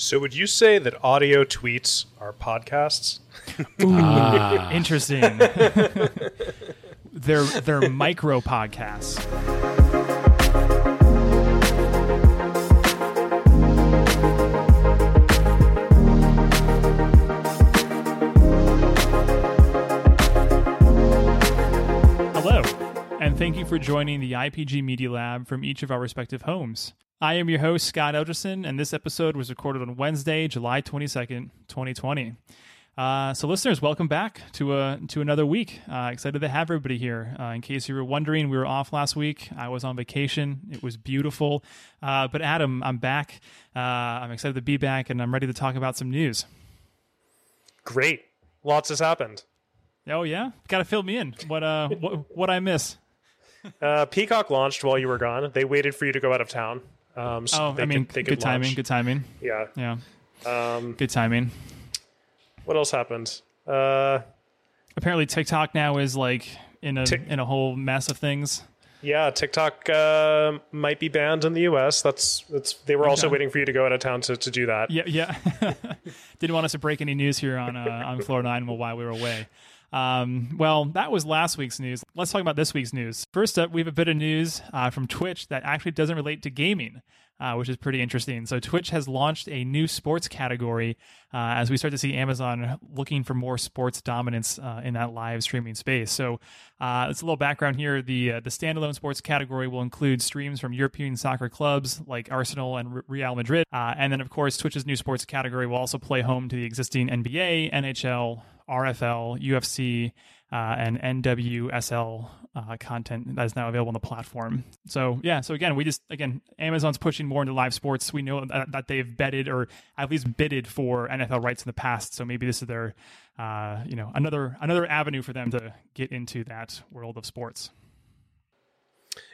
So, would you say that audio tweets are podcasts? Ooh, ah. interesting. they're they're micro podcasts. Hello, and thank you for joining the IPG Media Lab from each of our respective homes. I am your host, Scott Elgerson, and this episode was recorded on Wednesday, July 22nd, 2020. Uh, so, listeners, welcome back to uh, to another week. Uh, excited to have everybody here. Uh, in case you were wondering, we were off last week. I was on vacation. It was beautiful. Uh, but Adam, I'm back. Uh, I'm excited to be back, and I'm ready to talk about some news. Great, lots has happened. Oh yeah, got to fill me in. What uh, what what I miss? Uh, Peacock launched while you were gone. They waited for you to go out of town. Um, so Oh, they I mean, could, they good could timing. launch. Good timing. Yeah. Yeah, Um, good timing. what else happened? Uh, Apparently, TikTok now is like in a Tik- in a whole mess of things. yeah, TikTok uh, might be banned in the U.S. That's that's. They were also waiting for you to go out of town to, to do that. Yeah, yeah. Didn't want us to break any news here on uh, on Floor Nine while we were away. Um, well, that was last week's news. Let's talk about this week's news. First up, we have a bit of news uh, from Twitch that actually doesn't relate to gaming, uh, which is pretty interesting. So, Twitch has launched a new sports category uh, as we start to see Amazon looking for more sports dominance uh, in that live streaming space. So, uh, it's a little background here. The uh, the standalone sports category will include streams from European soccer clubs like Arsenal and Real Madrid, and then of course Twitch's new sports category will also play home to the existing NBA, NHL, RFL, UFC, uh, and NWSL uh, content that is now available on the platform. So yeah, so again, we just again Amazon's pushing more into live sports. We know that, that they've betted or at least bidded for NFL rights in the past. So maybe this is their uh, you know another another avenue for them to get into that world of sports.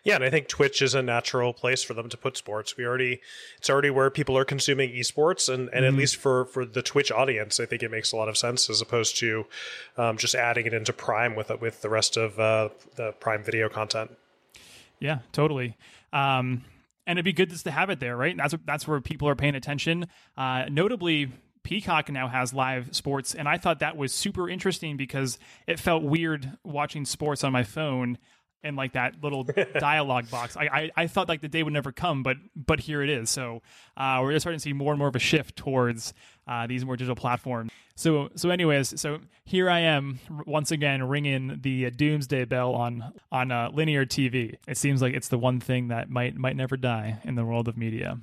Yeah, and I think Twitch is a natural place for them to put sports. We already, it's already where people are consuming esports, and, and at least for for the Twitch audience, I think it makes a lot of sense as opposed to um, just adding it into Prime with with the rest of uh, the Prime Video content. Yeah, totally. Um, and it'd be good just to have it there, right? That's that's where people are paying attention. Uh, notably, Peacock now has live sports, and I thought that was super interesting because it felt weird watching sports on my phone and like that little dialogue box. I, I I thought like the day would never come, but but here it is. So uh, we're just starting to see more and more of a shift towards uh, these more digital platforms. So so anyways, so here I am once again ringing the doomsday bell on on uh, linear TV. It seems like it's the one thing that might might never die in the world of media.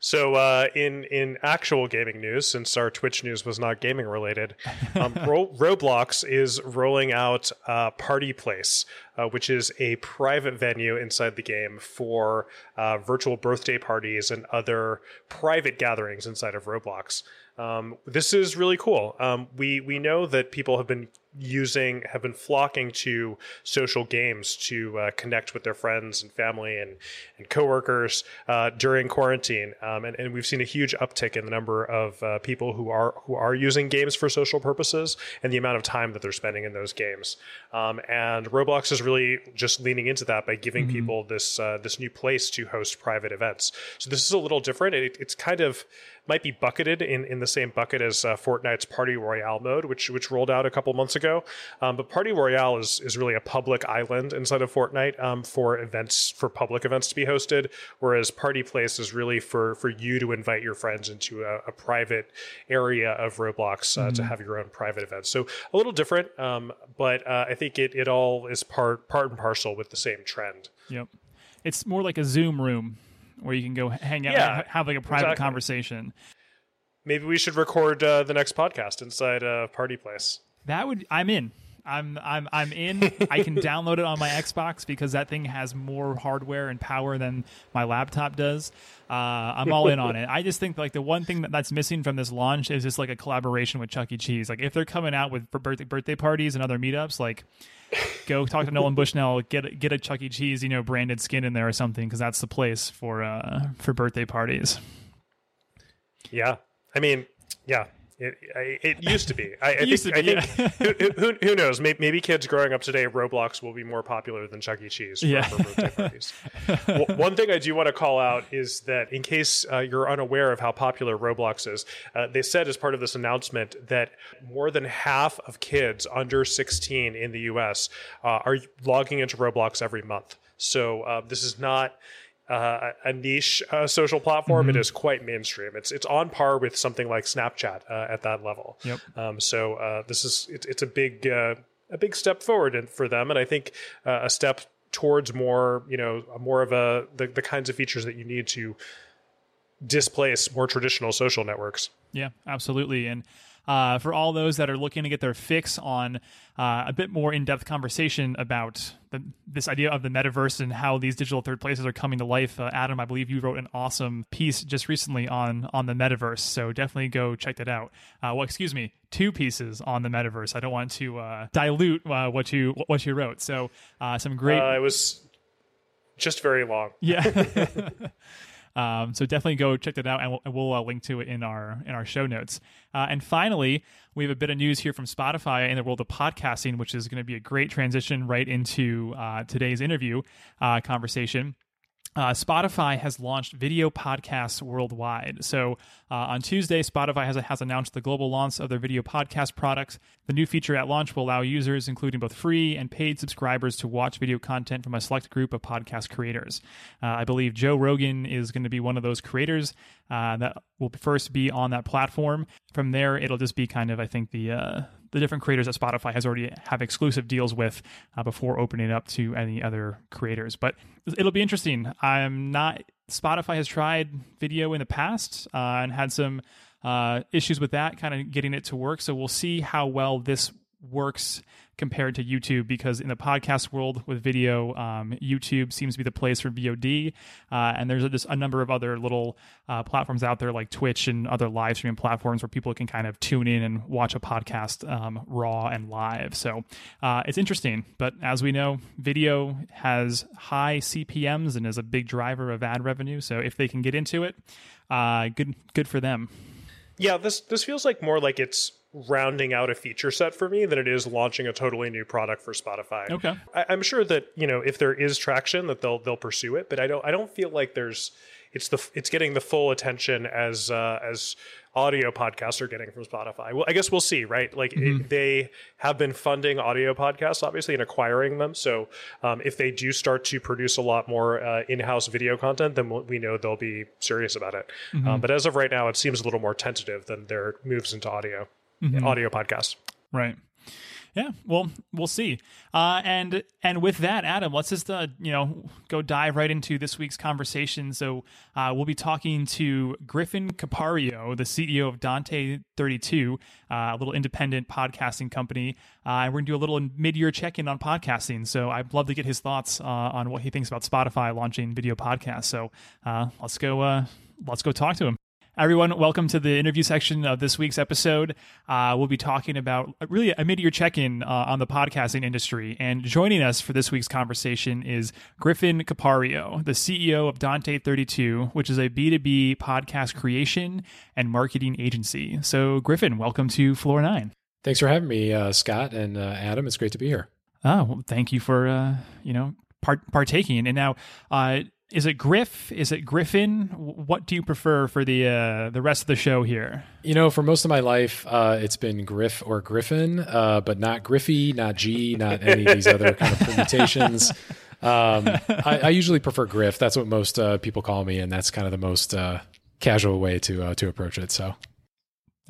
So, uh, in in actual gaming news, since our Twitch news was not gaming related, um, Ro- Roblox is rolling out uh, Party Place, uh, which is a private venue inside the game for uh, virtual birthday parties and other private gatherings inside of Roblox. Um, this is really cool. Um, we we know that people have been using have been flocking to social games to uh, connect with their friends and family and and coworkers uh, during quarantine, um, and, and we've seen a huge uptick in the number of uh, people who are who are using games for social purposes and the amount of time that they're spending in those games. Um, and Roblox is really just leaning into that by giving people this uh, this new place to host private events. So this is a little different. It, it's kind of might be bucketed in, in the same bucket as uh, Fortnite's Party Royale mode, which which rolled out a couple months ago. Um, but Party Royale is is really a public island inside of Fortnite um, for events for public events to be hosted, whereas Party Place is really for for you to invite your friends into a, a private area of Roblox uh, to have your own private events. So a little different, um, but uh, I think it it all is part part and parcel with the same trend. Yep, it's more like a Zoom room where you can go hang out, Yeah, and have like a private exactly. conversation. Maybe we should record uh, the next podcast inside uh, Party Place. That would I'm in. I'm I'm I'm in. I can download it on my Xbox because that thing has more hardware and power than my laptop does. Uh, I'm all in on it. I just think like the one thing that, that's missing from this launch is just like a collaboration with Chuck E. Cheese. Like if they're coming out with for birthday birthday parties and other meetups, like go talk to Nolan Bushnell, get a- get a Chuck E. Cheese you know branded skin in there or something because that's the place for uh for birthday parties. Yeah. I mean, yeah. It, it used to be. I, I It used think, to be, I think who, who, who knows? Maybe, maybe kids growing up today, Roblox will be more popular than Chuck E. Cheese for, Yeah. for birthday parties. One thing I do want to call out is that in case uh, you're unaware of how popular Roblox is, uh, they said as part of this announcement that more than half of kids under 16 in the U.S. Uh, are logging into Roblox every month. So uh, this is not uh, a niche uh, social platform. It is quite mainstream. It's it's on par with something like Snapchat uh, at that level. Yep. Um, so uh, this is it's it's a big uh, a big step forward in, for them, and I think uh, a step towards more you know more of a the, the kinds of features that you need to displace more traditional social networks. Yeah, absolutely. And uh, for all those that are looking to get their fix on uh, a bit more in depth conversation about the, this idea of the metaverse and how these digital third places are coming to life, uh, Adam, I believe you wrote an awesome piece just recently on on the metaverse. So definitely go check that out. Uh, well, excuse me, two pieces on the metaverse. I don't want to uh, dilute uh, what you what you wrote. So uh, some great. Uh, it was just very long. Yeah. um, so definitely go check that out, and we'll, we'll uh, link to it in our in our show notes. Uh, and finally, we have a bit of news here from Spotify in the world of podcasting, which is going to be a great transition right into uh, today's interview uh, conversation. Uh, Spotify has launched video podcasts worldwide. So uh, on Tuesday, Spotify has, has announced the global launch of their video podcast products. The new feature at launch will allow users, including both free and paid subscribers, to watch video content from a select group of podcast creators. Uh, I believe Joe Rogan is going to be one of those creators uh, that will first be on that platform. From there, it'll just be kind of, I think, the uh, the different creators that Spotify has already have exclusive deals with uh, before opening up to any other creators. But it'll be interesting. I'm not. Spotify has tried video in the past uh, and had some uh, issues with that, kind of getting it to work. So we'll see how well this works compared to YouTube because in the podcast world with video, um, YouTube seems to be the place for VOD. Uh, and there's just a number of other little uh, platforms out there like Twitch and other live streaming platforms where people can kind of tune in and watch a podcast um, raw and live. So uh, it's interesting. But as we know, video has high CPMs and is a big driver of ad revenue. So if they can get into it, uh, good good for them. Yeah, this this feels like more like it's rounding out a feature set for me than it is launching a totally new product for Spotify. Okay. I, I'm sure that you know if there is traction that they'll they'll pursue it, but I don't I don't feel like there's it's the it's getting the full attention as uh, as audio podcasts are getting from Spotify. Well, I guess we'll see, right? Like it, they have been funding audio podcasts, obviously, and acquiring them. So um, if they do start to produce a lot more uh, in-house video content, then we'll, know they'll be serious about it. Um, but as of right now, it seems a little more tentative than their moves into audio audio podcasts. Right. Yeah. Well, we'll see. Uh, and and with that, Adam, let's just uh, you know go dive right into this week's conversation. So uh, we'll be talking to Griffin Caprio, the CEO of Dante Thirty Two, uh, a little independent podcasting company, uh, and we're gonna do a little mid-year check-in on podcasting. So I'd love to get his thoughts uh, on what he thinks about Spotify launching video podcasts. So uh, let's go. Uh, let's go talk to him. Everyone, welcome to the interview section of this week's episode. Uh, we'll be talking about really a mid year check in uh, on the podcasting industry. And joining us for this week's conversation is Griffin Caprio, the CEO of Dante 32, which is a B2B podcast creation and marketing agency. So, Griffin, welcome to Floor 9. Thanks for having me, uh, Scott and uh, Adam. It's great to be here. Oh, well, thank you for, uh, you know, part- partaking. And now, uh, is it Griff? Is it Griffin? What do you prefer for the uh, the rest of the show here? You know, for most of my life, uh, it's been Griff or Griffin, uh, but not Griffy, not G, not any of these other kind of permutations. Um, I, I usually prefer Griff. That's what most uh, people call me, and that's kind of the most uh, casual way to uh, to approach it. So,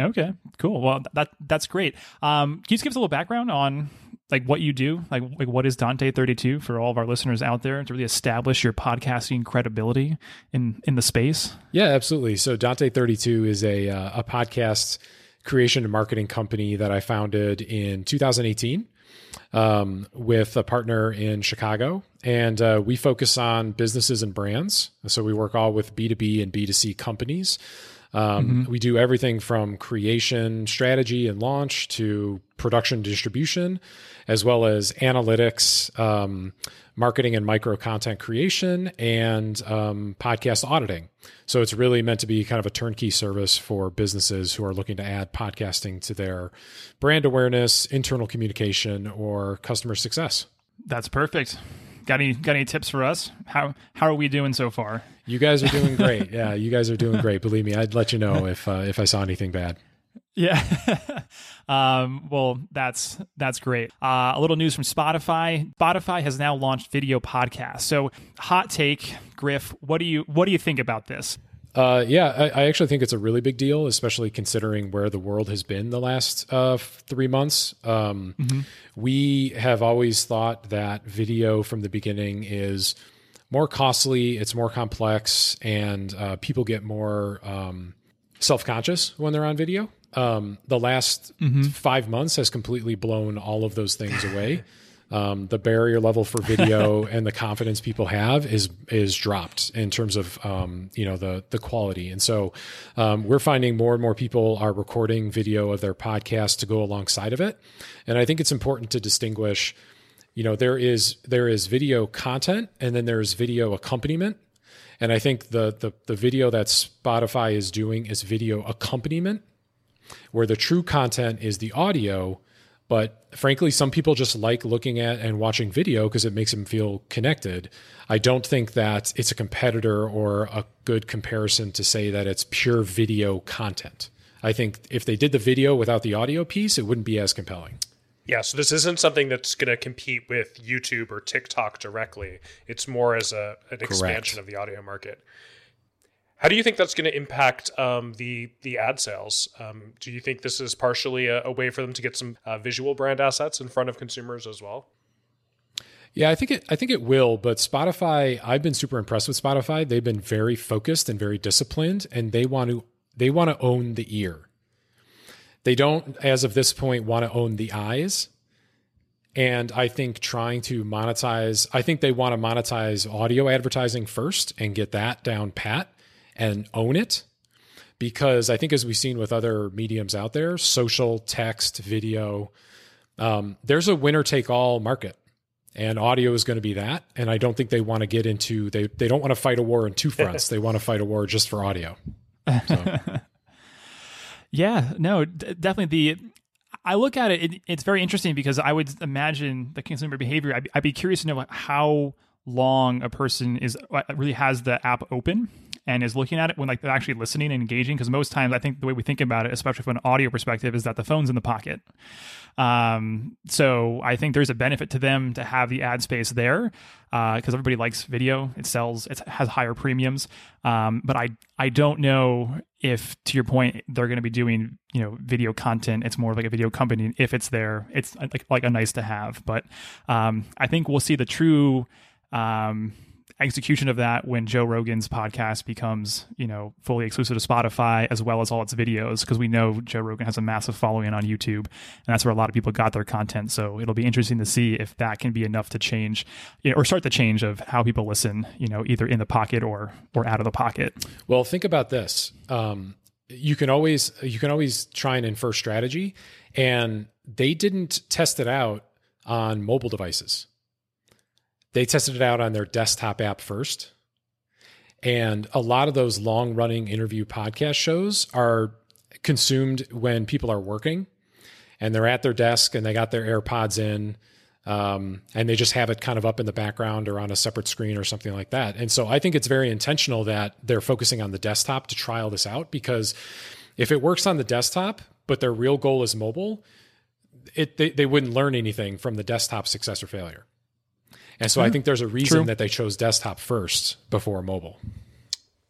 Okay, cool. Well, that that's great. Um, can you just give us a little background on like what you do? Like, like what is Dante Thirty Two for all of our listeners out there to really establish your podcasting credibility in in the space? yeah, absolutely. So, Dante Thirty Two is a uh, a podcast creation and marketing company that I founded in 2018 um, with a partner in Chicago. And uh, we focus on businesses and brands. So we work all with B2B and B2C companies. Um, We do everything from creation, strategy, and launch to production distribution, as well as analytics, um, marketing and micro content creation, and um, podcast auditing. So it's really meant to be kind of a turnkey service for businesses who are looking to add podcasting to their brand awareness, internal communication, or customer success. That's perfect. Got any got any tips for us? How how are we doing so far? You guys are doing great. yeah, you guys are doing great. Believe me, I'd let you know if uh, if I saw anything bad. Yeah. um, well, that's that's great. Uh, a little news from Spotify. Spotify has now launched video podcasts. So, hot take, Griff. What do you what do you think about this? Uh, yeah, I, I, actually think it's a really big deal, especially considering where the world has been the last uh, three months. Um, mm-hmm. We have always thought that video from the beginning is more costly, it's more complex, and uh, people get more um, self conscious when they're on video. Um, the last mm-hmm. five months has completely blown all of those things away. um, the barrier level for video and the confidence people have is is dropped in terms of um, you know the the quality. And so um, we're finding more and more people are recording video of their podcast to go alongside of it. And I think it's important to distinguish. You know, there is there is video content and then there's video accompaniment. And I think the the the video that Spotify is doing is video accompaniment, where the true content is the audio but frankly, some people just like looking at and watching video because it makes them feel connected. I don't think that it's a competitor or a good comparison to say that it's pure video content. I think if they did the video without the audio piece, it wouldn't be as compelling. Yeah, so this isn't something that's going to compete with YouTube or TikTok directly. It's more as a an Correct. expansion of the audio market. How do you think that's going to impact um, the the ad sales? Um, do you think this is partially a, a way for them to get some uh, visual brand assets in front of consumers as well? Yeah, I think it. I think it will. But Spotify, I've been super impressed with Spotify. They've been very focused and very disciplined, and they want to they want to own the ear. They don't, as of this point, want to own the eyes. And I think trying to monetize, I think they want to monetize audio advertising first and get that down pat and own it because I think as we've seen with other mediums out there, social, text, video, um, there's a winner take all market. And audio is going to be that. And I don't think they want to get into they they don't want to fight a war in two fronts. they want to fight a war just for audio. So. yeah, no, d- definitely the I look at it, it, it's very interesting because I would imagine the consumer behavior. I'd, I'd be curious to know how long a person is uh, really has the app open and is looking at it when like they're actually listening and engaging because most times i think the way we think about it especially from an audio perspective is that the phone's in the pocket. Um, so i think there's a benefit to them to have the ad space there because uh, everybody likes video. It sells it has higher premiums. Um, but i i don't know if to your point they're going to be doing you know video content. It's more like a video company. If it's there it's like, like a nice to have. But um, i think we'll see the true um, execution of that when Joe Rogan's podcast becomes, you know, fully exclusive to Spotify as well as all its videos because we know Joe Rogan has a massive following on YouTube and that's where a lot of people got their content. So it'll be interesting to see if that can be enough to change you know, or start the change of how people listen, you know, either in the pocket or or out of the pocket. Well, think about this. Um, you can always you can always try and infer strategy and they didn't test it out on mobile devices they tested it out on their desktop app first. And a lot of those long running interview podcast shows are consumed when people are working and they're at their desk and they got their AirPods in um, and they just have it kind of up in the background or on a separate screen or something like that. And so I think it's very intentional that they're focusing on the desktop to trial this out because if it works on the desktop, but their real goal is mobile, it, they, they wouldn't learn anything from the desktop success or failure. And so I think there's a reason True. that they chose desktop first before mobile.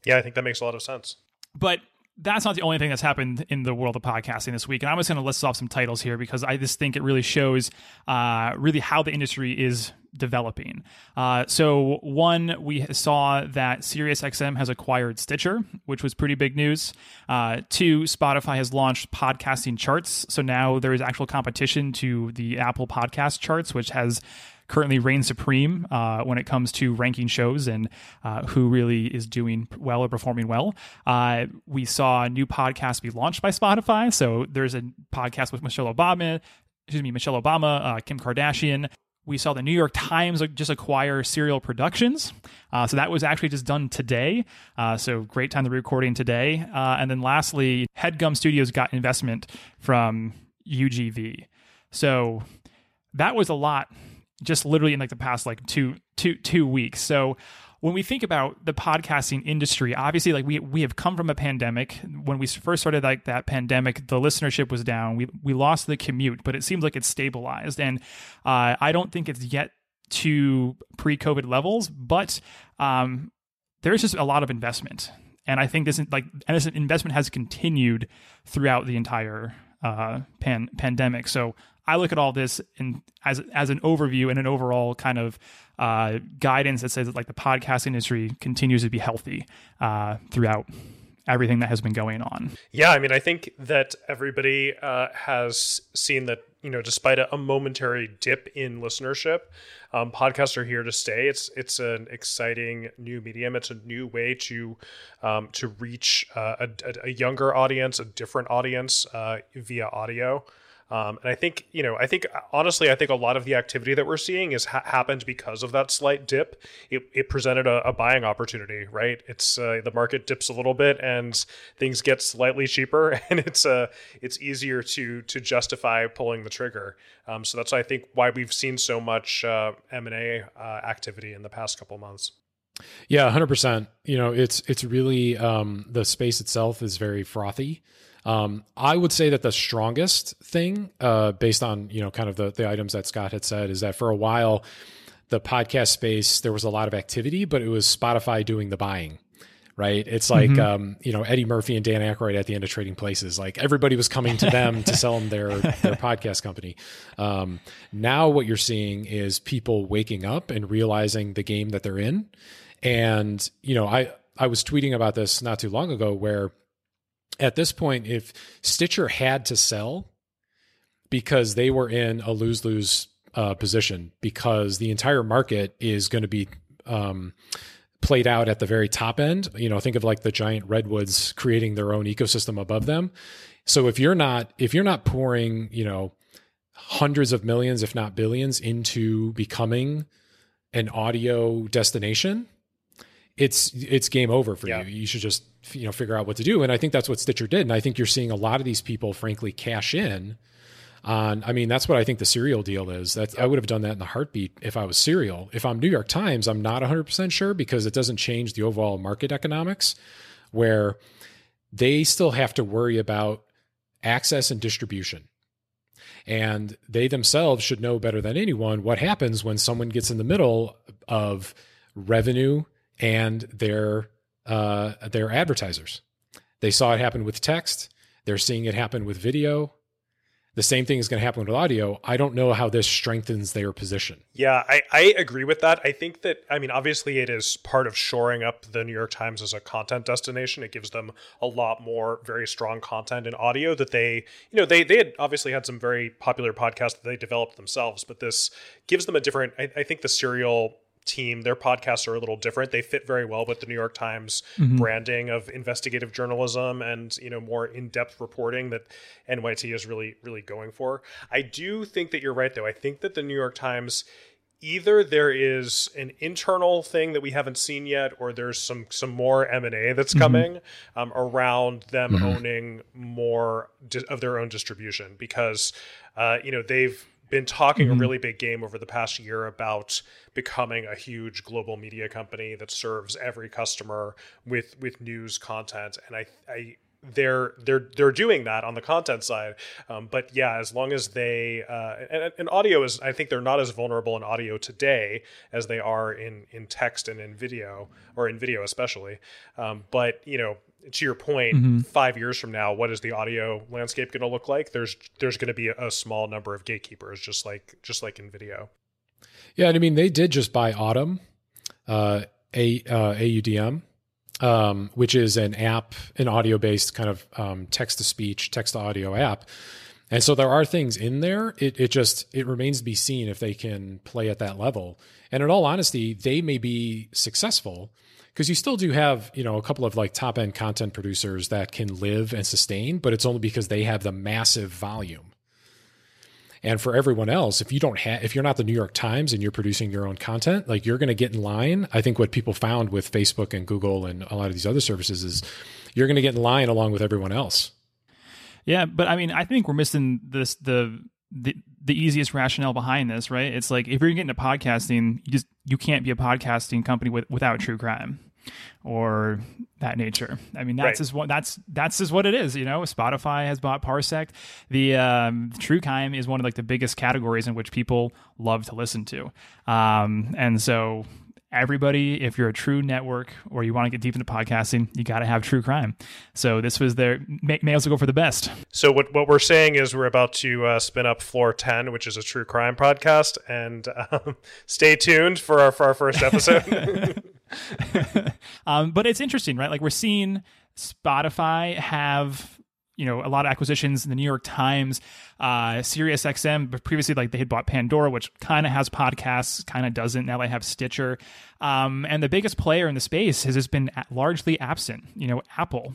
Yeah, I think that makes a lot of sense. But that's not the only thing that's happened in the world of podcasting this week. And I'm just going to list off some titles here because I just think it really shows uh, really how the industry is developing. Uh, so, one, we saw that SiriusXM has acquired Stitcher, which was pretty big news. Uh, two, Spotify has launched podcasting charts. So now there is actual competition to the Apple podcast charts, which has currently reigns supreme uh, when it comes to ranking shows and uh, who really is doing well or performing well. Uh, we saw a new podcast be launched by Spotify. So there's a podcast with Michelle Obama, excuse me, Michelle Obama, uh, Kim Kardashian. We saw the New York Times just acquire Serial Productions. Uh, so that was actually just done today. Uh, so great time to be recording today. Uh, and then lastly, Headgum Studios got investment from UGV. So that was a lot just literally in like the past like two two two weeks. So when we think about the podcasting industry, obviously, like we we have come from a pandemic. When we first started like that pandemic, the listenership was down. We we lost the commute, but it seems like it's stabilized, and uh, I don't think it's yet to pre-COVID levels, but um, there's just a lot of investment, and I think this like and this investment has continued throughout the entire uh, pan- pandemic. So I look at all this in, as as an overview and an overall kind of uh, guidance that says that like the podcast industry continues to be healthy uh, throughout everything that has been going on. Yeah, I mean, I think that everybody uh, has seen that you know, despite a, a momentary dip in listenership, um, podcasts are here to stay. It's it's an exciting new medium. It's a new way to um, to reach uh, a, a, younger audience, a different audience uh, via audio. Um, and I think, you know, I think honestly, I think a lot of the activity that we're seeing is ha- happened because of that slight dip. It, it presented a, a, buying opportunity, right? It's uh, the market dips a little bit and things get slightly cheaper, and it's uh, it's easier to to justify pulling the trigger. Um, so that's I think why we've seen so much uh, M and A uh, activity in the past couple months. Yeah, hundred percent. You know, it's it's really um, the space itself is very frothy. Um, I would say that the strongest thing, uh, based on you know kind of the the items that Scott had said, is that for a while the podcast space there was a lot of activity, but it was Spotify doing the buying. Right, it's like mm-hmm. um, you know Eddie Murphy and Dan Aykroyd at the end of Trading Places. Like everybody was coming to them to sell them their their podcast company. Um, now what you're seeing is people waking up and realizing the game that they're in. And you know, I I was tweeting about this not too long ago where at this point, if Stitcher had to sell because they were in a lose lose uh, position, because the entire market is going to be um, played out at the very top end, you know, think of like the giant redwoods creating their own ecosystem above them. So if you're not if you're not pouring, you know, hundreds of millions, if not billions, into becoming an audio destination, it's it's game over for yeah. you. You should just you know figure out what to do. And I think that's what Stitcher did. And I think you're seeing a lot of these people, frankly, cash in on. I mean, that's what I think the Serial deal is. That yeah. I would have done that in a heartbeat if I was Serial. If I'm New York Times, I'm not 100 percent sure because it doesn't change the overall market economics, where they still have to worry about access and distribution. And they themselves should know better than anyone what happens when someone gets in the middle of revenue and their uh, their advertisers. They saw it happen with text. They're seeing it happen with video. The same thing is going to happen with audio. I don't know how this strengthens their position. Yeah, I, I agree with that. I think that, I mean, obviously, it is part of shoring up the New York Times as a content destination. It gives them a lot more very strong content in audio that they, you know, they, they had obviously had some very popular podcasts that they developed themselves, but this gives them a different, I, I think the serial team, their podcasts are a little different. They fit very well with the New York Times mm-hmm. branding of investigative journalism and you know more in-depth reporting that NYT is really really going for. I do think that you're right though. I think that the New York Times either there is an internal thing that we haven't seen yet or there's some some more m&a that's mm-hmm. coming um, around them mm-hmm. owning more di- of their own distribution because uh, you know they've been talking mm-hmm. a really big game over the past year about becoming a huge global media company that serves every customer with with news content. And i i they're they're they're doing that on the content side. Um, but yeah as long as they uh, and, and, audio is i think they're not as vulnerable in audio today as they are in in text and in video or in video especially. Um, but you know to your point, mm-hmm. five years from now, what is the audio landscape going to look like? There's there's going to be a, a, small number of gatekeepers, just like just like in video. Yeah, I mean they did just buy Audm, uh, a uh, AUDM, um, which is an app, an audio based kind of um, text to speech, text to audio app. And so there are things in there. It, it just it remains to be seen if they can play at that level. And in all honesty, they may be successful because you still do have you know a couple of like top end content producers that can live and sustain, but it's only because they have the massive volume. And for everyone else, if you don't have, if you're not the New York Times and you're producing your own content, like you're going to get in line. I think what people found with Facebook and Google and a lot of these other services is you're going to get in line along with everyone else. Yeah, but I mean, I think we're missing this the the the easiest rationale behind this, right? It's like if you're getting into podcasting, you just you can't be a podcasting company with, without true crime or that nature. I mean, that's right. just what that's that's just what it is. You know, Spotify has bought Parcast. The um, True Crime is one of like the biggest categories in which people love to listen to, um, and so everybody, if you're a true network or you want to get deep into podcasting, you got to have true crime. So this was their may, may also go for the best. So what what we're saying is we're about to uh, spin up Floor Ten, which is a true crime podcast, and um, stay tuned for our for our first episode. um, but it's interesting, right? Like we're seeing Spotify have you know a lot of acquisitions in the New York Times, uh, Sirius XM. But previously, like they had bought Pandora, which kind of has podcasts, kind of doesn't. Now they have Stitcher, um, and the biggest player in the space has just been largely absent. You know, Apple.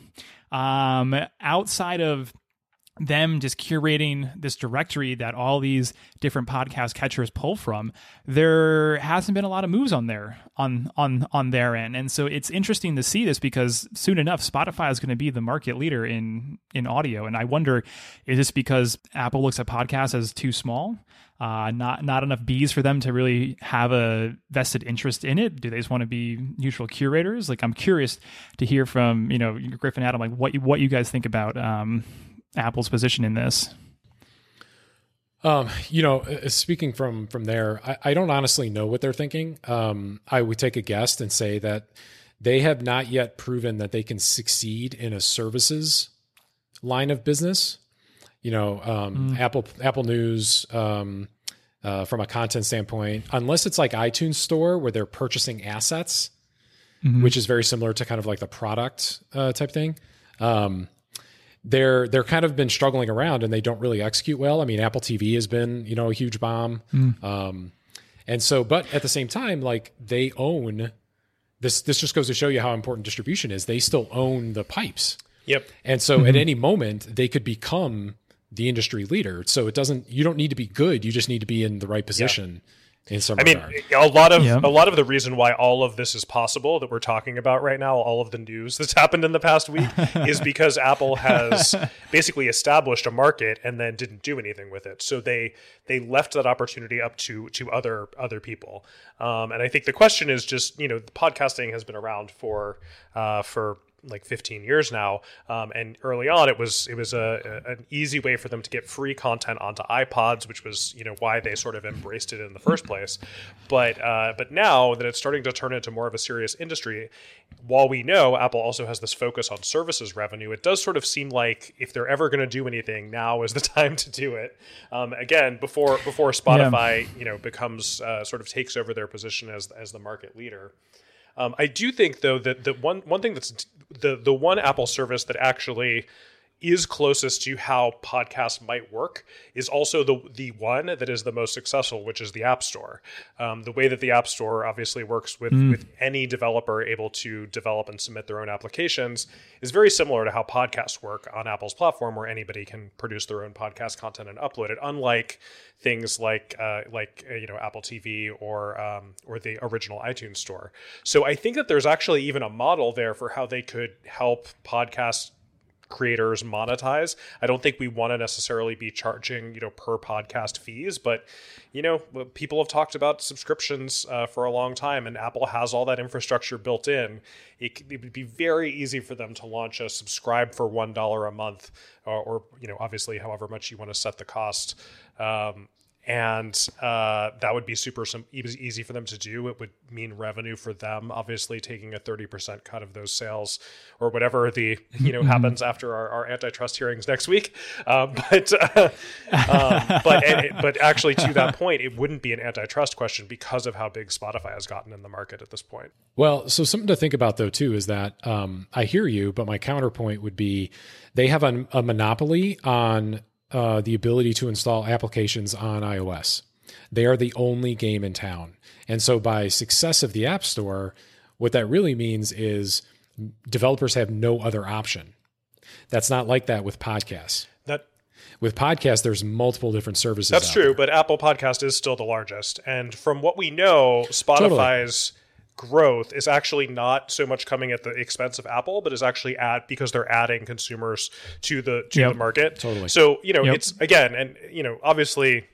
Um, outside of them just curating this directory that all these different podcast catchers pull from there hasn't been a lot of moves on there on on on their end and so it's interesting to see this because soon enough spotify is going to be the market leader in in audio and i wonder is this because apple looks at podcasts as too small uh, not not enough bees for them to really have a vested interest in it. Do they just want to be neutral curators? Like I'm curious to hear from you know Griffin Adam, like what you, what you guys think about um, Apple's position in this? Um, you know, uh, speaking from from there, I, I don't honestly know what they're thinking. Um, I would take a guess and say that they have not yet proven that they can succeed in a services line of business. You know, um, mm. Apple Apple News um, uh, from a content standpoint, unless it's like iTunes Store where they're purchasing assets, mm-hmm. which is very similar to kind of like the product uh, type thing. Um, they're they're kind of been struggling around and they don't really execute well. I mean, Apple TV has been you know a huge bomb, mm. um, and so but at the same time, like they own this. This just goes to show you how important distribution is. They still own the pipes. Yep. And so mm-hmm. at any moment they could become the industry leader. So it doesn't. You don't need to be good. You just need to be in the right position. Yeah in some I regard. mean, a lot of yeah. a lot of the reason why all of this is possible that we're talking about right now, all of the news that's happened in the past week, is because Apple has basically established a market and then didn't do anything with it. So they they left that opportunity up to to other other people. Um, and I think the question is just you know, podcasting has been around for uh, for like 15 years now. Um, and early on, it was it was a, a, an easy way for them to get free content onto iPods, which was you know why they sort of embraced it in the first place. But uh, but now that it's starting to turn into more of a serious industry, while we know Apple also has this focus on services revenue, it does sort of seem like if they're ever going to do anything, now is the time to do it. Um, again, before before Spotify yeah. you know becomes uh, sort of takes over their position as as the market leader. Um, I do think though that the one one thing that's the the one Apple service that actually is closest to how podcasts might work is also the the one that is the most successful, which is the App Store. Um, the way that the App Store obviously works with mm. with any developer able to develop and submit their own applications is very similar to how podcasts work on Apple's platform, where anybody can produce their own podcast content and upload it. Unlike things like uh, like uh, you know Apple TV or um, or the original iTunes Store. So I think that there's actually even a model there for how they could help podcasts creators monetize. I don't think we want to necessarily be charging, you know, per podcast fees, but you know, people have talked about subscriptions uh, for a long time, and Apple has all that infrastructure built in. It, it, would be very easy for them to launch a subscribe for one dollar a month, or, or, you know, obviously, however much you want to set the cost. Um, and uh, that would be super some easy for them to do. It would mean revenue for them, obviously taking a thirty percent cut of those sales or whatever the you know happens after our, our, antitrust hearings next week. Um, but uh, um, but but actually, to that point, it wouldn't be an antitrust question because of how big Spotify has gotten in the market at this point. Well, so something to think about though too is that um, I hear you, but my counterpoint would be they have a, a monopoly on uh, the ability to install applications on iOS. They are the only game in town. And so, by success of the App Store, what that really means is developers have no other option. That's not like that with podcasts. That with podcasts, there's multiple different services. That's true, there. but Apple Podcast is still the largest. And from what we know, Spotify's growth is actually not so much coming at the expense of Apple, but is actually at because they're adding consumers to the to Yep. the market. Totally. So, you know, Yep. it's again, and you know, obviously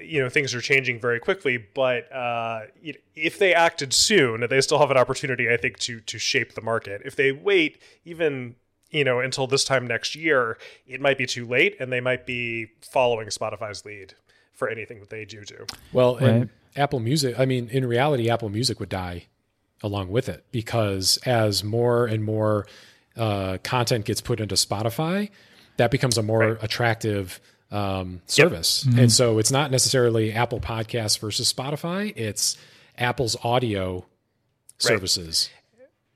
you know things are changing very quickly but uh, if they acted soon they still have an opportunity i think to to shape the market if they wait even you know until this time next year it might be too late and they might be following spotify's lead for anything that they do do Well, and Right. Apple Music, I mean, in reality, Apple Music would die along with it because as more and more uh, content gets put into Spotify, that becomes a more attractive um, service. And so it's not necessarily Apple Podcasts versus Spotify, it's Apple's audio services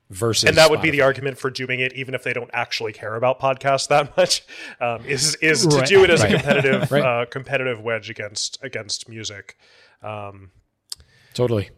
versus. and that would be the argument for doing it even if they don't actually care about podcasts that much um, is is to Right. do it as Right. a competitive Right. uh, competitive wedge against against music um, Totally.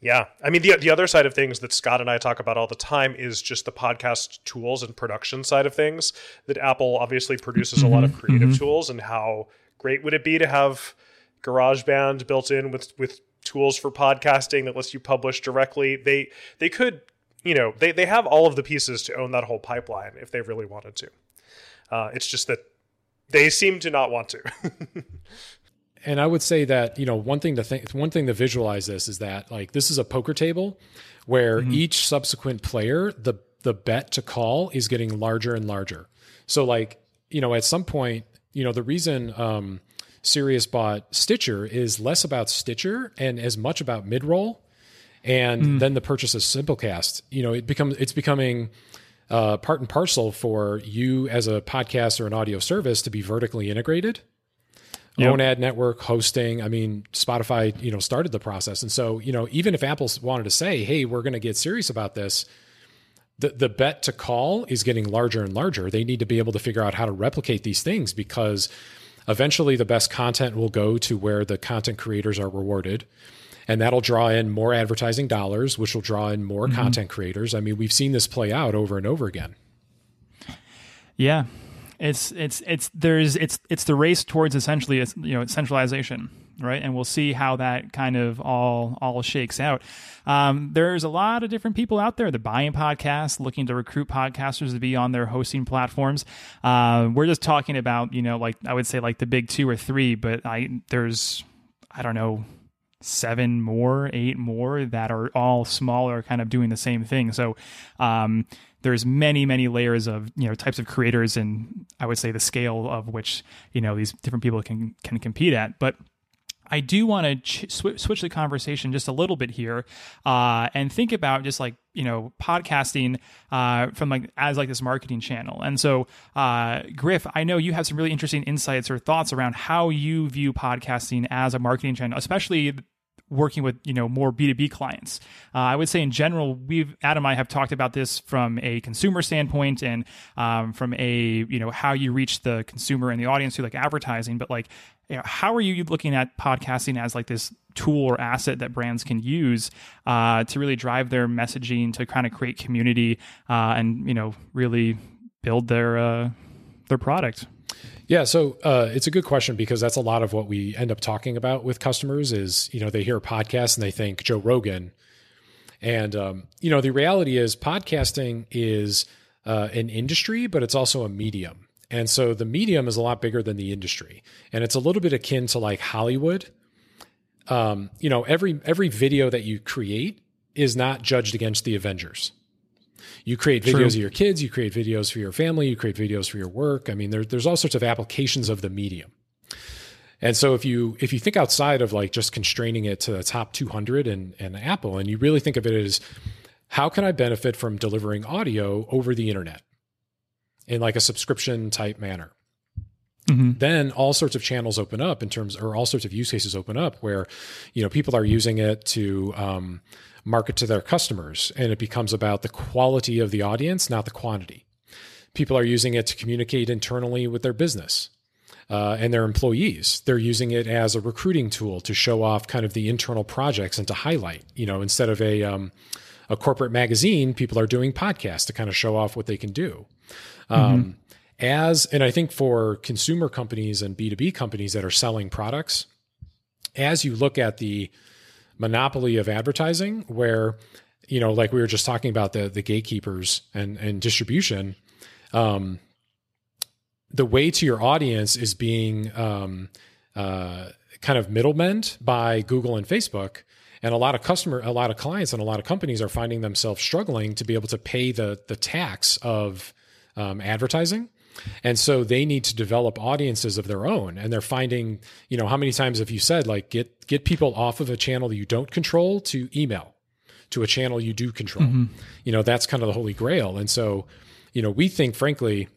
Yeah. I mean, the, the other side of things that Scott and I talk about all the time is just the podcast tools and production side of things. That Apple obviously produces a lot of creative tools, and how great would it be to have GarageBand built in with, with tools for podcasting that lets you publish directly? They they could, you know, they, they have all of the pieces to own that whole pipeline if they really wanted to. Uh, it's just that they seem to not want to. and I would say that you know one thing to think, one thing to visualize this is that like this is a poker table where each subsequent player, the the bet to call is getting larger and larger. So like you know at some point, you know the reason um, Sirius bought Stitcher is less about Stitcher and as much about midroll, and then the purchase of Simplecast. You know it becomes it's becoming uh, part and parcel for you as a podcast or an audio service to be vertically integrated Yep. own ad network hosting i mean spotify you know started the process. And so you know even if apple wanted to say hey we're going to get serious about this the, the bet to call is getting larger and larger. They need to be able to figure out how to replicate these things because eventually the best content will go to where the content creators are rewarded. And that'll draw in more advertising dollars which will draw in more mm-hmm. content creators. I mean we've seen this play out over and over again. Yeah, it's it's it's there's it's it's the race towards essentially you know centralization, right? And we'll see how that kind of all all shakes out. Um, there's a lot of different people out there that buying podcasts, looking to recruit podcasters to be on their hosting platforms. Uh, we're just talking about you know like I would say like the big two or three, but I there's I don't know seven more, eight more that are all smaller, kind of doing the same thing. So um, there's many, many layers of you know types of creators, and I would say the scale of which you know these different people can can compete at, but. I do want to ch- sw- switch the conversation just a little bit here, uh, and think about just like you know podcasting uh, from like as like this marketing channel. And so, uh, Griff, I know you have some really interesting insights or thoughts around how you view podcasting as a marketing channel, especially working with you know more b2b clients. Uh, i would say in general we've adam and i have talked about this from a consumer standpoint and um, from a you know how you reach the consumer and the audience through like advertising but like you know, how are you looking at podcasting as like this tool or asset that brands can use uh, to really drive their messaging to kind of create community uh, and you know really build their uh, their product Yeah, so uh, it's a good question because that's a lot of what we end up talking about with customers. Is you know they hear a podcast and they think Joe Rogan, and um, you know the reality is podcasting is uh, an industry, but it's also a medium, and so the medium is a lot bigger than the industry, and it's a little bit akin to like Hollywood. Um, you know, every every video that you create is not judged against the Avengers. You create videos True. of your kids, you create videos for your family, you create videos for your work. I mean, there, there's all sorts of applications of the medium. And so if you if you think outside of like just constraining it to the top 200 and, and Apple, and you really think of it as how can I benefit from delivering audio over the internet in like a subscription type manner? Then all sorts of channels open up in terms, or all sorts of use cases open up where, you know, people are using it to um, market to their customers, and it becomes about the quality of the audience, not the quantity. People are using it to communicate internally with their business. uh, and their employees. They're using it as a recruiting tool to show off kind of the internal projects and to highlight. You know, instead of a um, a corporate magazine, people are doing podcasts to kind of show off what they can do. Um, mm-hmm. Um, as and I think for consumer companies and B two B companies that are selling products, as you look at the monopoly of advertising, where you know, like we were just talking about the the gatekeepers and and distribution. Um, the way to your audience is being um, uh, kind of middlemen by Google and Facebook. And a lot of customer, a lot of clients, and a lot of companies are finding themselves struggling to be able to pay the the tax of um, advertising. And so they need to develop audiences of their own. And they're finding, you know, how many times have you said like get get people off of a channel that you don't control to email to a channel you do control. Mm-hmm. You know, that's kind of the holy grail. And so, you know, we think frankly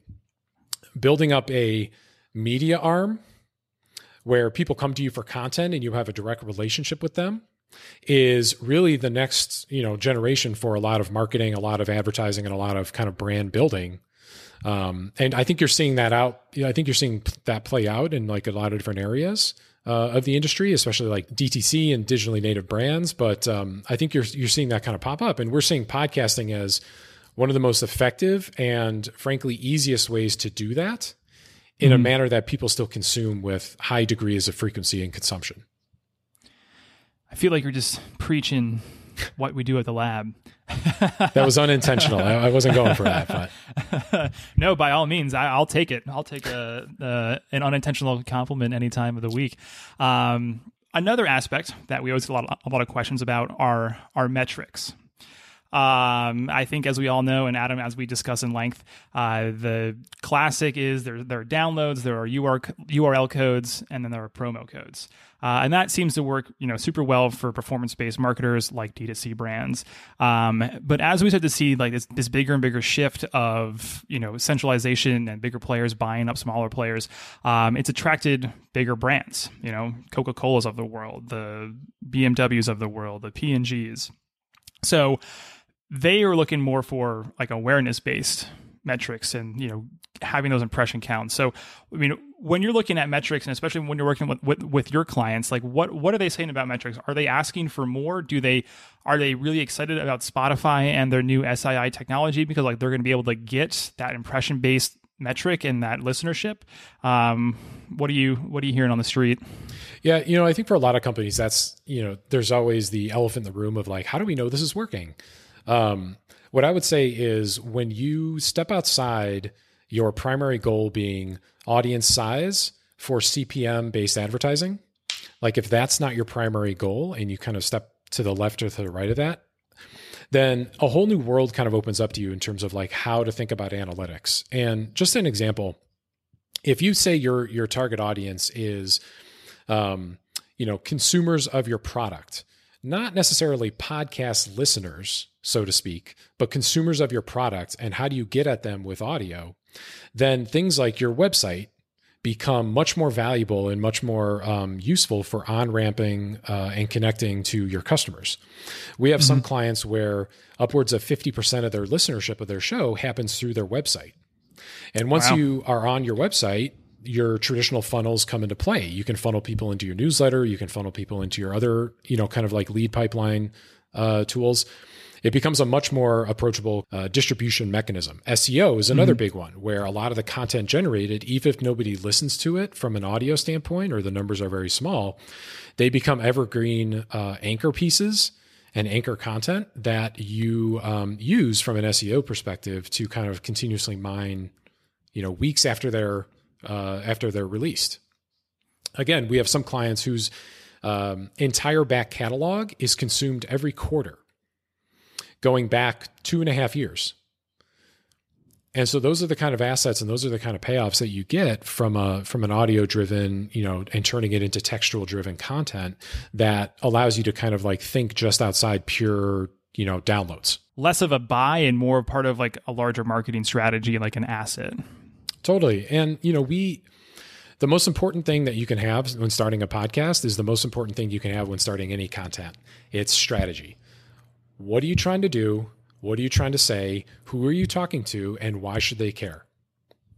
building up a media arm where people come to you for content and you have a direct relationship with them is really the next you know generation for a lot of marketing a lot of advertising and a lot of kind of brand building um, and i think you're seeing that out you know, i think you're seeing that play out in like a lot of different areas uh, of the industry especially like dtc and digitally native brands but um, i think you're you're seeing that kind of pop up and we're seeing podcasting as one of the most effective and frankly easiest ways to do that in mm-hmm. a manner that people still consume with high degrees of frequency and consumption. I feel like you're just preaching what we do at the lab. that was unintentional. I, I, wasn't going for that, but no, by all means, I, will take it. I'll take a, a, an unintentional compliment any time of the week. Um, another aspect that we always get a lot, of, a lot of questions about are our metrics. Um, I think, as we all know, and Adam, as we discuss in length, uh, the classic is there, there are downloads, there are URL codes, and then there are promo codes. Uh, and that seems to work, you know, super well for performance-based marketers like D2C brands. Um, but as we start to see like this, this bigger and bigger shift of, you know, centralization and bigger players buying up smaller players, um, it's attracted bigger brands, you know, Coca-Cola's of the world, the BMWs of the world, the P&Gs. So they are looking more for like awareness based metrics and you know having those impression counts. So i mean when you're looking at metrics and especially when you're working with, with, with your clients like what what are they saying about metrics? Are they asking for more? Do they are they really excited about spotify and their new SAI technology because like they're going to be able to get that impression based metric and that listenership? Um, what are you what are you hearing on the street? Yeah you know i think for a lot of companies that's you know there's always the elephant in the room of like how do we know this is working um, what I would say is when you step outside your primary goal being audience size for CPM based advertising, like if that's not your primary goal and you kind of step to the left or to the right of that, then a whole new world kind of opens up to you in terms of like how to think about analytics. And just an example, if you say your your target audience is um, you know consumers of your product, not necessarily podcast listeners, so to speak, but consumers of your product and how do you get at them with audio, then things like your website become much more valuable and much more um, useful for on ramping uh, and connecting to your customers. We have mm-hmm. some clients where upwards of 50% of their listenership of their show happens through their website. And once wow. you are on your website, your traditional funnels come into play. You can funnel people into your newsletter. You can funnel people into your other, you know, kind of like lead pipeline uh, tools. It becomes a much more approachable uh, distribution mechanism. SEO is another mm-hmm. big one where a lot of the content generated, even if nobody listens to it from an audio standpoint or the numbers are very small, they become evergreen uh, anchor pieces and anchor content that you um, use from an SEO perspective to kind of continuously mine, you know, weeks after they're uh, after they're released. Again, we have some clients whose um, entire back catalog is consumed every quarter, going back two and a half years. And so those are the kind of assets and those are the kind of payoffs that you get from a from an audio driven, you know, and turning it into textual driven content that allows you to kind of like think just outside pure, you know, downloads. Less of a buy and more part of like a larger marketing strategy, like an asset. Totally. And, you know, we, the most important thing that you can have when starting a podcast is the most important thing you can have when starting any content. It's strategy. What are you trying to do? What are you trying to say? Who are you talking to? And why should they care?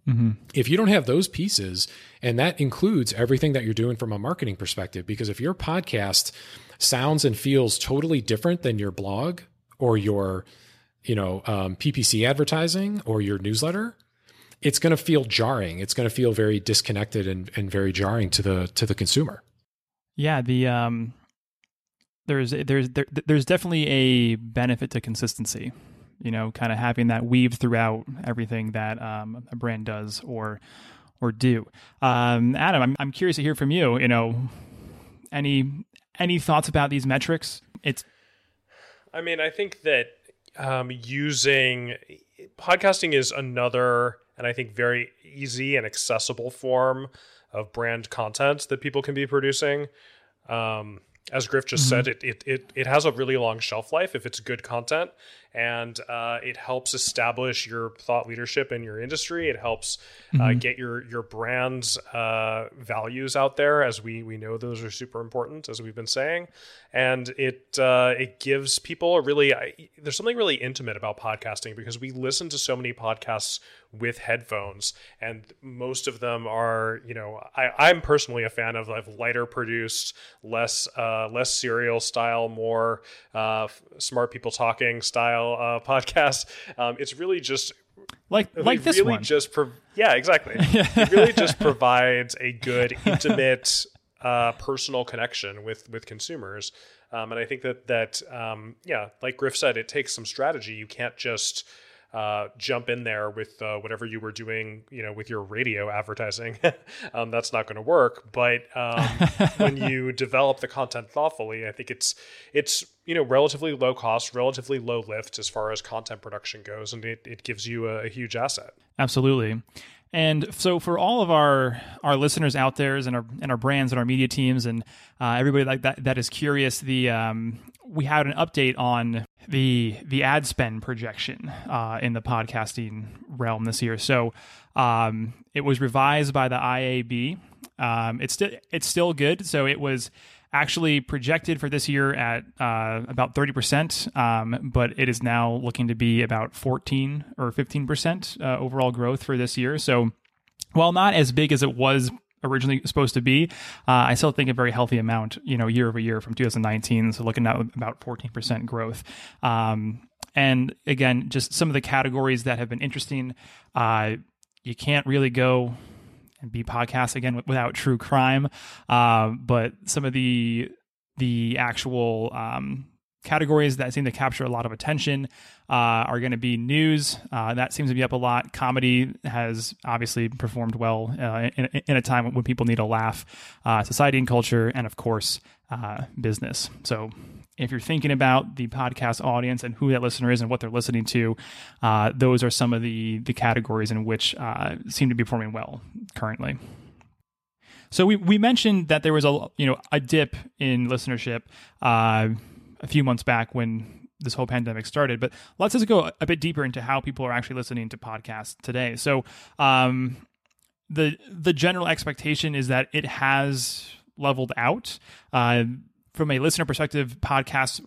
Mm-hmm. If you don't have those pieces, and that includes everything that you're doing from a marketing perspective, because if your podcast sounds and feels totally different than your blog or your, you know, um, PPC advertising or your newsletter, it's going to feel jarring. It's going to feel very disconnected and, and very jarring to the to the consumer. Yeah, the um, there's there's there, there's definitely a benefit to consistency. You know, kind of having that weave throughout everything that um, a brand does or or do. Um, Adam, I'm I'm curious to hear from you. You know, any any thoughts about these metrics? It's. I mean, I think that um, using podcasting is another and I think very easy and accessible form of brand content that people can be producing. Um, as Griff just mm-hmm. said, it, it it it has a really long shelf life if it's good content, and uh, it helps establish your thought leadership in your industry. It helps uh, mm-hmm. get your your brand's uh, values out there, as we we know those are super important, as we've been saying, and it uh, it gives people a really there's something really intimate about podcasting because we listen to so many podcasts with headphones and most of them are you know I, i'm personally a fan of like lighter produced less uh, less serial style more uh, smart people talking style uh, podcast. Um, it's really just like like this really one. just pro- yeah exactly. It really just provides a good intimate uh, personal connection with with consumers. Um, and i think that that um, yeah like griff said it takes some strategy. You can't just uh, jump in there with uh, whatever you were doing, you know, with your radio advertising. um, that's not going to work. But um, when you develop the content thoughtfully, I think it's it's you know relatively low cost, relatively low lift as far as content production goes, and it, it gives you a, a huge asset. Absolutely. And so, for all of our our listeners out there, and our and our brands and our media teams, and uh, everybody like that that is curious, the um, we had an update on the the ad spend projection uh, in the podcasting realm this year. So um, it was revised by the IAB. Um, it's still it's still good. So it was actually projected for this year at uh, about 30%, um, but it is now looking to be about 14 or 15% uh, overall growth for this year. So while not as big as it was originally supposed to be. Uh, I still think a very healthy amount, you know, year over year from 2019. So looking at about 14% growth. Um, and again, just some of the categories that have been interesting. Uh, you can't really go and be podcast again without true crime, uh, but some of the the actual um, categories that seem to capture a lot of attention uh, are going to be news. Uh, that seems to be up a lot. Comedy has obviously performed well uh, in, in, a time when people need a laugh. Uh, society and culture, and of course, uh, business. So, if you're thinking about the podcast audience and who that listener is and what they're listening to, uh, those are some of the the categories in which seem to be performing well currently. So we, we mentioned that there was a you know a dip in listenership a few months back when this whole pandemic started. But let's just go a bit deeper into how people are actually listening to podcasts today. So, um, the the general expectation is that it has leveled out. Uh, from a listener perspective, podcasts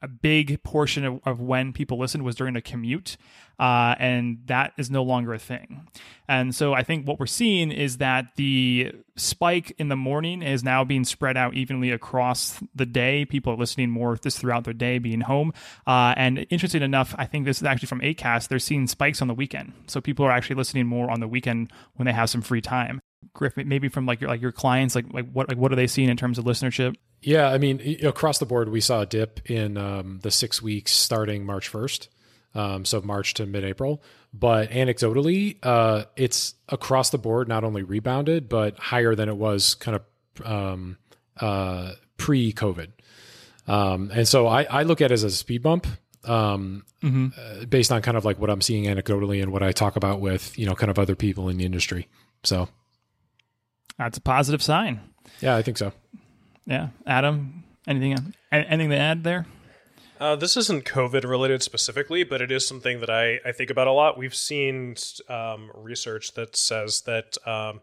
a big portion of, of when people listened was during a commute, uh, and that is no longer a thing. And so I think what we're seeing is that the spike in the morning is now being spread out evenly across the day. People are listening more this throughout their day, being home. Uh, and interesting enough, I think this is actually from Acast. They're seeing spikes on the weekend, so people are actually listening more on the weekend when they have some free time. Griff, maybe from like your like your clients, like like what like what are they seeing in terms of listenership? Yeah, I mean, across the board, we saw a dip in um, the six weeks starting March 1st. Um, so March to mid April. But anecdotally, uh, it's across the board, not only rebounded, but higher than it was kind of um, uh, pre COVID. Um, and so I, I, look at it as a speed bump um, mm-hmm. uh, based on kind of like what I'm seeing anecdotally and what I talk about with, you know, kind of other people in the industry. So that's a positive sign. Yeah, I think so. Yeah, Adam, anything anything to add there? Uh, this isn't COVID related specifically, but it is something that I, I think about a lot. We've seen um, research that says that um,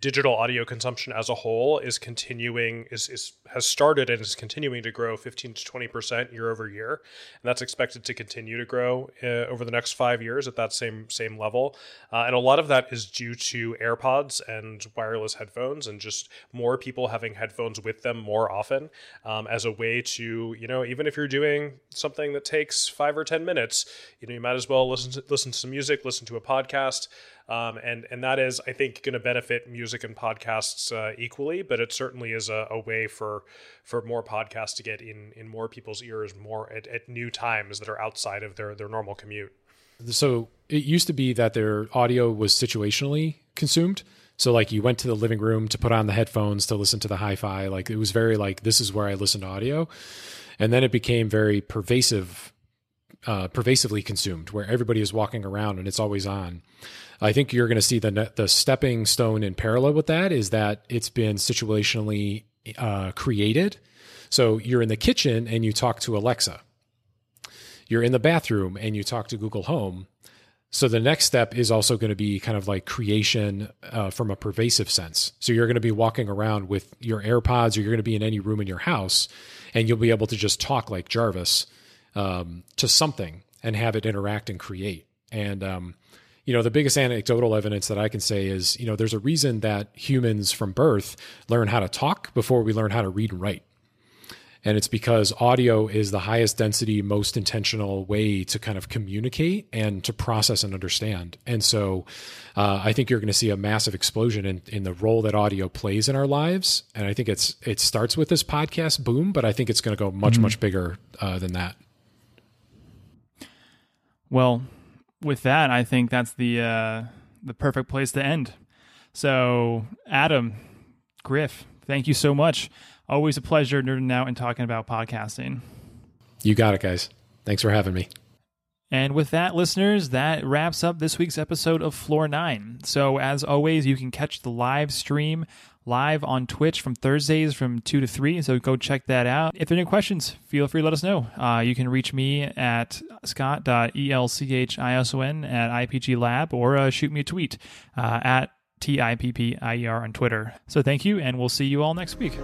digital audio consumption as a whole is continuing is, is has started and is continuing to grow 15 to 20 percent year over year, and that's expected to continue to grow uh, over the next five years at that same same level. Uh, and a lot of that is due to AirPods and wireless headphones, and just more people having headphones with them more often um, as a way to you know even if you're doing something that takes five or ten minutes, you know you might as well listen to, listen to some music, listen to a podcast. Um, and and that is, I think, going to benefit music and podcasts uh, equally. But it certainly is a, a, way for for more podcasts to get in in more people's ears more at, at new times that are outside of their their normal commute. So it used to be that their audio was situationally consumed. So like you went to the living room to put on the headphones to listen to the hi-fi. Like it was very like this is where I listen to audio, and then it became very pervasive, uh, pervasively consumed, where everybody is walking around and it's always on. I think you're going to see the the stepping stone in parallel with that is that it's been situationally uh, created. So you're in the kitchen and you talk to Alexa. You're in the bathroom and you talk to Google Home. So the next step is also going to be kind of like creation uh, from a pervasive sense. So you're going to be walking around with your AirPods, or you're going to be in any room in your house, and you'll be able to just talk like Jarvis um, to something and have it interact and create. And um, you know, the biggest anecdotal evidence that I can say is, you know, there's a reason that humans from birth learn how to talk before we learn how to read and write. And it's because audio is the highest density, most intentional way to kind of communicate and to process and understand. And so uh, I think you're going to see a massive explosion in, in the role that audio plays in our lives. And I think it's it starts with this podcast boom, but I think it's going to go much, mm-hmm. much bigger uh, than that. Well, with that, I think that's the uh, the perfect place to end. So, Adam, Griff, thank you so much. Always a pleasure nerding out and talking about podcasting. You got it, guys. Thanks for having me. And with that, listeners, that wraps up this week's episode of Floor 9. So, as always, you can catch the live stream live on Twitch from Thursdays from 2 to 3. So go check that out. If there are any questions, feel free to let us know. Uh, you can reach me at scott.elchison at IPG Lab or uh, shoot me a tweet uh, at T I P P I E R on Twitter. So thank you, and we'll see you all next week.